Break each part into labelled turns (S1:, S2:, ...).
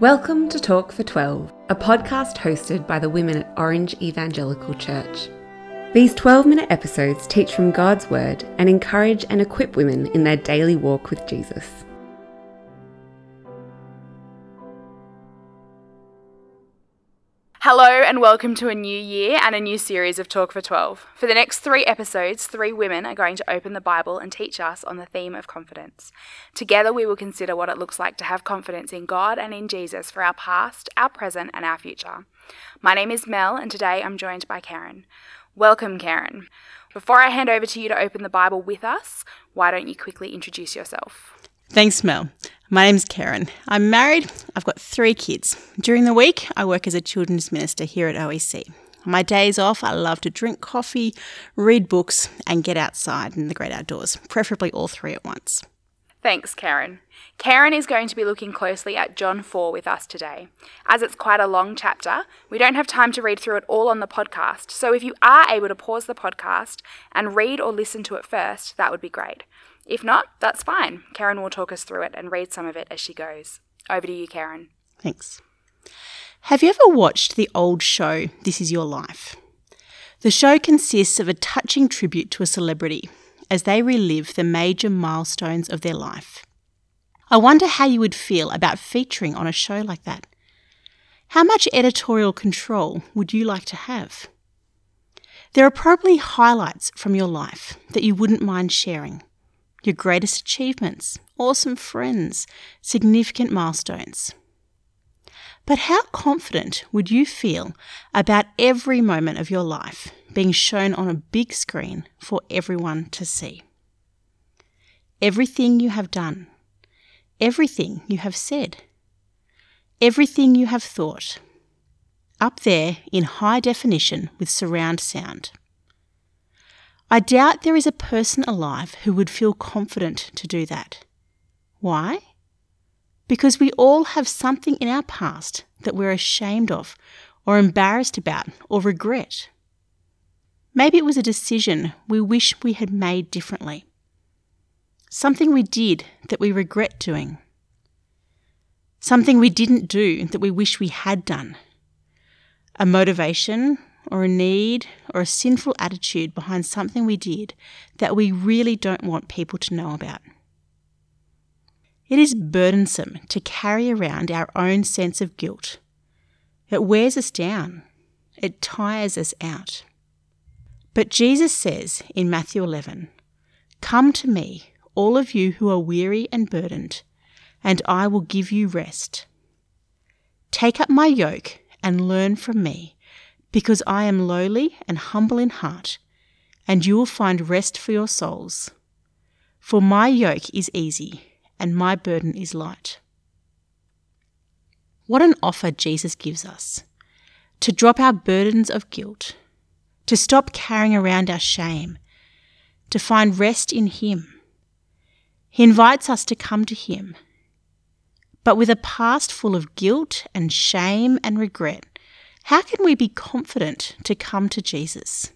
S1: Welcome to Talk for 12, a podcast hosted by the women at Orange Evangelical Church. These 12 minute episodes teach from God's Word and encourage and equip women in their daily walk with Jesus.
S2: Hello and welcome to a new year and a new series of Talk for 12. For the next three episodes, three women are going to open the Bible and teach us on the theme of confidence. Together, we will consider what it looks like to have confidence in God and in Jesus for our past, our present, and our future. My name is Mel, and today I'm joined by Kerryn. Welcome, Kerryn. Before I hand over to you to open the Bible with us, why don't you quickly introduce yourself?
S3: Thanks, Mel. My name's Kerryn. I'm married. I've got three kids. During the week, I work as a children's minister here at OEC. On my days off, I love to drink coffee, read books, and get outside in the great outdoors, preferably all three at once.
S2: Thanks, Kerryn. Kerryn is going to be looking closely at John 4 with us today. As it's quite a long chapter, we don't have time to read through it all on the podcast, so if you are able to pause the podcast and read or listen to it first, that would be great. If not, that's fine. Kerryn will talk us through it and read some of it as she goes. Over to you, Kerryn.
S3: Thanks. Have you ever watched the old show, This Is Your Life? The show consists of a touching tribute to a celebrity as they relive the major milestones of their life. I wonder how you would feel about featuring on a show like that. How much editorial control would you like to have? There are probably highlights from your life that you wouldn't mind sharing your greatest achievements, awesome friends, significant milestones. But how confident would you feel about every moment of your life being shown on a big screen for everyone to see? Everything you have done, everything you have said, everything you have thought, up there in high definition with surround sound. I doubt there is a person alive who would feel confident to do that. Why? Because we all have something in our past that we're ashamed of, or embarrassed about, or regret. Maybe it was a decision we wish we had made differently. Something we did that we regret doing. Something we didn't do that we wish we had done. A motivation or a need or a sinful attitude behind something we did that we really don't want people to know about. It is burdensome to carry around our own sense of guilt. It wears us down, it tires us out. But Jesus says in Matthew 11, Come to me, all of you who are weary and burdened, and I will give you rest. Take up my yoke and learn from me because I am lowly and humble in heart, and you will find rest for your souls. For my yoke is easy, and my burden is light. What an offer Jesus gives us to drop our burdens of guilt, to stop carrying around our shame, to find rest in Him. He invites us to come to Him. But with a past full of guilt and shame and regret, how can we be confident to come to Jesus?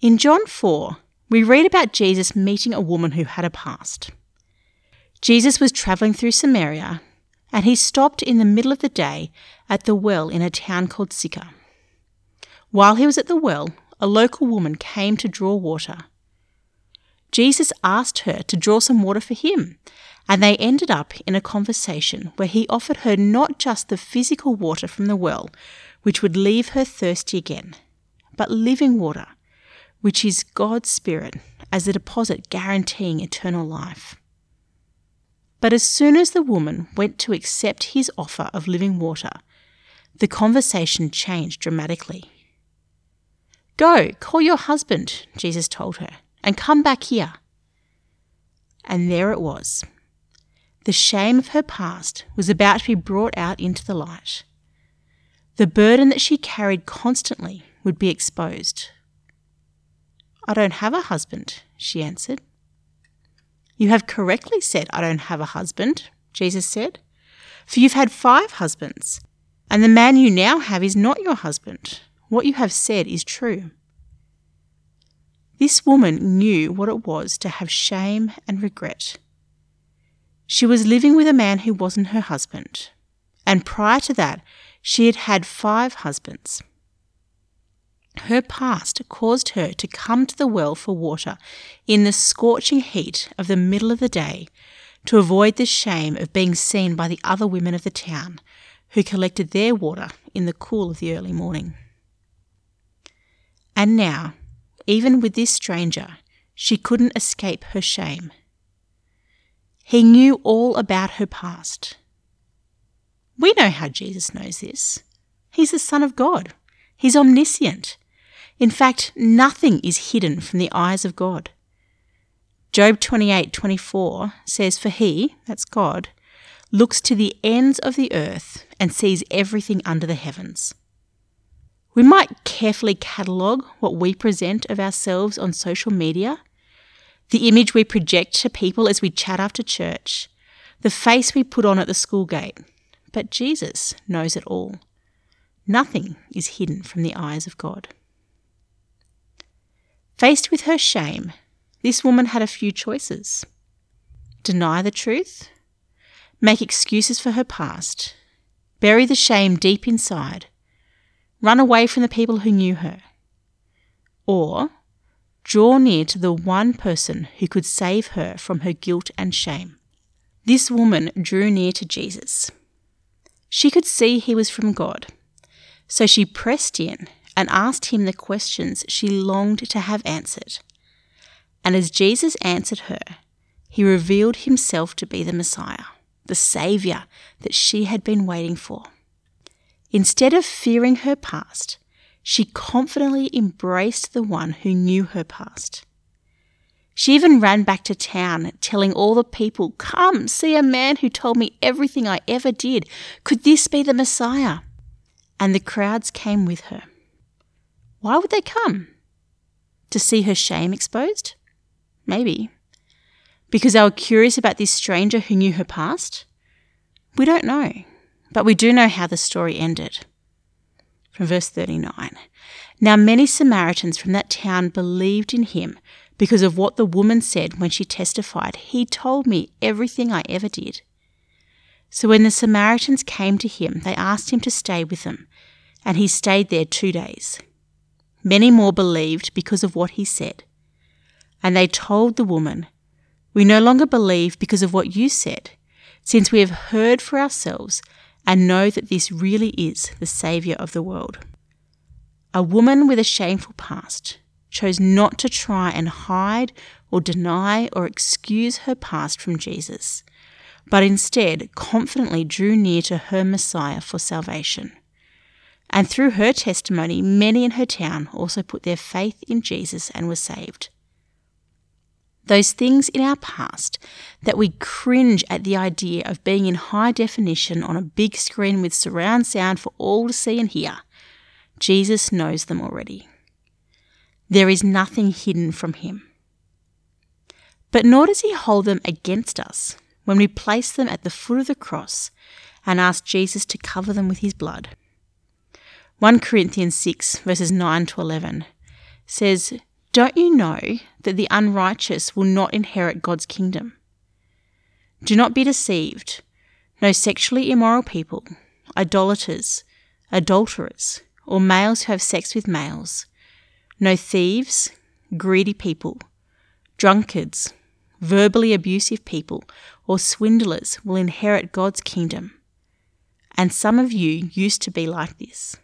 S3: In John 4, we read about Jesus meeting a woman who had a past. Jesus was travelling through Samaria and he stopped in the middle of the day at the well in a town called Sychar. While he was at the well, a local woman came to draw water. Jesus asked her to draw some water for him, and they ended up in a conversation where he offered her not just the physical water from the well, which would leave her thirsty again, but living water, which is God's Spirit as a deposit guaranteeing eternal life. But as soon as the woman went to accept his offer of living water, the conversation changed dramatically. Go, call your husband, Jesus told her, and come back here. And there it was the shame of her past was about to be brought out into the light. The burden that she carried constantly would be exposed. I don't have a husband, she answered. You have correctly said, I don't have a husband, Jesus said, for you've had five husbands, and the man you now have is not your husband. What you have said is true. This woman knew what it was to have shame and regret. She was living with a man who wasn't her husband, and prior to that, she had had five husbands. Her past caused her to come to the well for water in the scorching heat of the middle of the day to avoid the shame of being seen by the other women of the town who collected their water in the cool of the early morning. And now, even with this stranger, she couldn't escape her shame. He knew all about her past. We know how Jesus knows this. He's the Son of God. He's omniscient. In fact, nothing is hidden from the eyes of God. Job 28:24 says for he, that's God, looks to the ends of the earth and sees everything under the heavens. We might carefully catalogue what we present of ourselves on social media, the image we project to people as we chat after church, the face we put on at the school gate. But Jesus knows it all. Nothing is hidden from the eyes of God. Faced with her shame, this woman had a few choices deny the truth, make excuses for her past, bury the shame deep inside, run away from the people who knew her, or draw near to the one person who could save her from her guilt and shame. This woman drew near to Jesus. She could see he was from God, so she pressed in and asked him the questions she longed to have answered. And as Jesus answered her, he revealed himself to be the Messiah, the Saviour that she had been waiting for. Instead of fearing her past, she confidently embraced the one who knew her past. She even ran back to town, telling all the people, Come, see a man who told me everything I ever did. Could this be the Messiah? And the crowds came with her. Why would they come? To see her shame exposed? Maybe. Because they were curious about this stranger who knew her past? We don't know, but we do know how the story ended. From verse 39 Now many Samaritans from that town believed in him because of what the woman said when she testified, He told me everything I ever did. So when the Samaritans came to him, they asked him to stay with them, and he stayed there two days. Many more believed because of what he said. And they told the woman, We no longer believe because of what you said, since we have heard for ourselves and know that this really is the Saviour of the world. A woman with a shameful past chose not to try and hide or deny or excuse her past from Jesus, but instead confidently drew near to her Messiah for salvation. And through her testimony, many in her town also put their faith in Jesus and were saved those things in our past that we cringe at the idea of being in high definition on a big screen with surround sound for all to see and hear, Jesus knows them already. There is nothing hidden from him. But nor does he hold them against us when we place them at the foot of the cross and ask Jesus to cover them with his blood. 1 Corinthians 6, verses 9 to 11 says, don't you know that the unrighteous will not inherit God's kingdom? Do not be deceived. No sexually immoral people, idolaters, adulterers, or males who have sex with males, no thieves, greedy people, drunkards, verbally abusive people, or swindlers will inherit God's kingdom. And some of you used to be like this.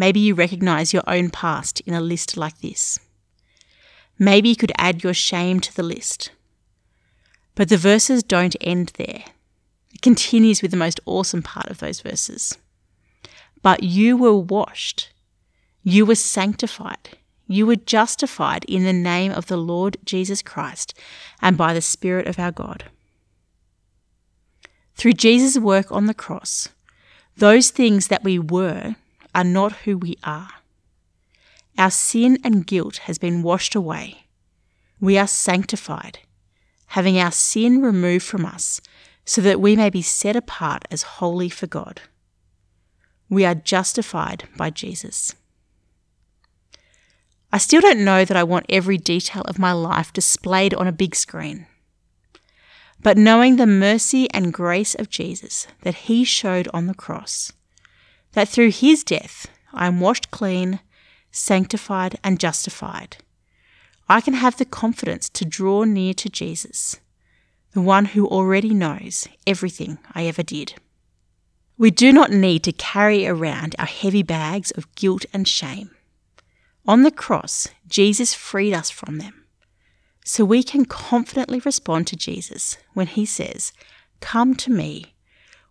S3: Maybe you recognize your own past in a list like this. Maybe you could add your shame to the list. But the verses don't end there. It continues with the most awesome part of those verses. But you were washed, you were sanctified, you were justified in the name of the Lord Jesus Christ and by the Spirit of our God. Through Jesus' work on the cross, those things that we were are not who we are. Our sin and guilt has been washed away. We are sanctified, having our sin removed from us, so that we may be set apart as holy for God. We are justified by Jesus. I still don't know that I want every detail of my life displayed on a big screen. but knowing the mercy and grace of Jesus that he showed on the cross, that through his death I am washed clean, sanctified, and justified, I can have the confidence to draw near to Jesus, the one who already knows everything I ever did. We do not need to carry around our heavy bags of guilt and shame. On the cross, Jesus freed us from them. So we can confidently respond to Jesus when he says, Come to me,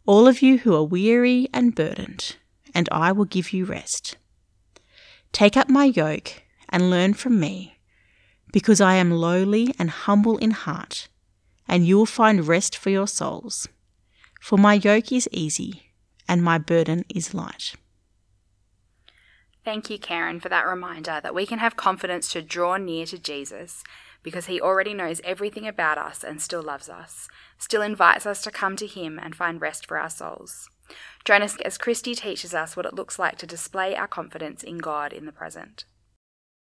S3: all of you who are weary and burdened, and I will give you rest. Take up my yoke and learn from me, because I am lowly and humble in heart, and you will find rest for your souls. For my yoke is easy and my burden is light.
S2: Thank you, Kerryn, for that reminder that we can have confidence to draw near to Jesus because he already knows everything about us and still loves us, still invites us to come to him and find rest for our souls. Join us as Christy teaches us what it looks like to display our confidence in God in the present.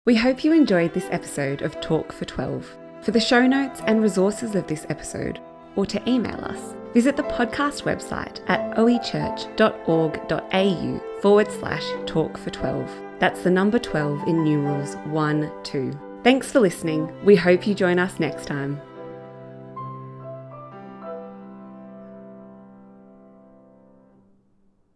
S1: We hope you enjoyed this episode of Talk for 12. For the show notes and resources of this episode, or to email us, visit the podcast website at oechurch.org.au forward slash talk for 12. That's the number 12 in numerals 1 2. Thanks for listening. We hope you join us next time.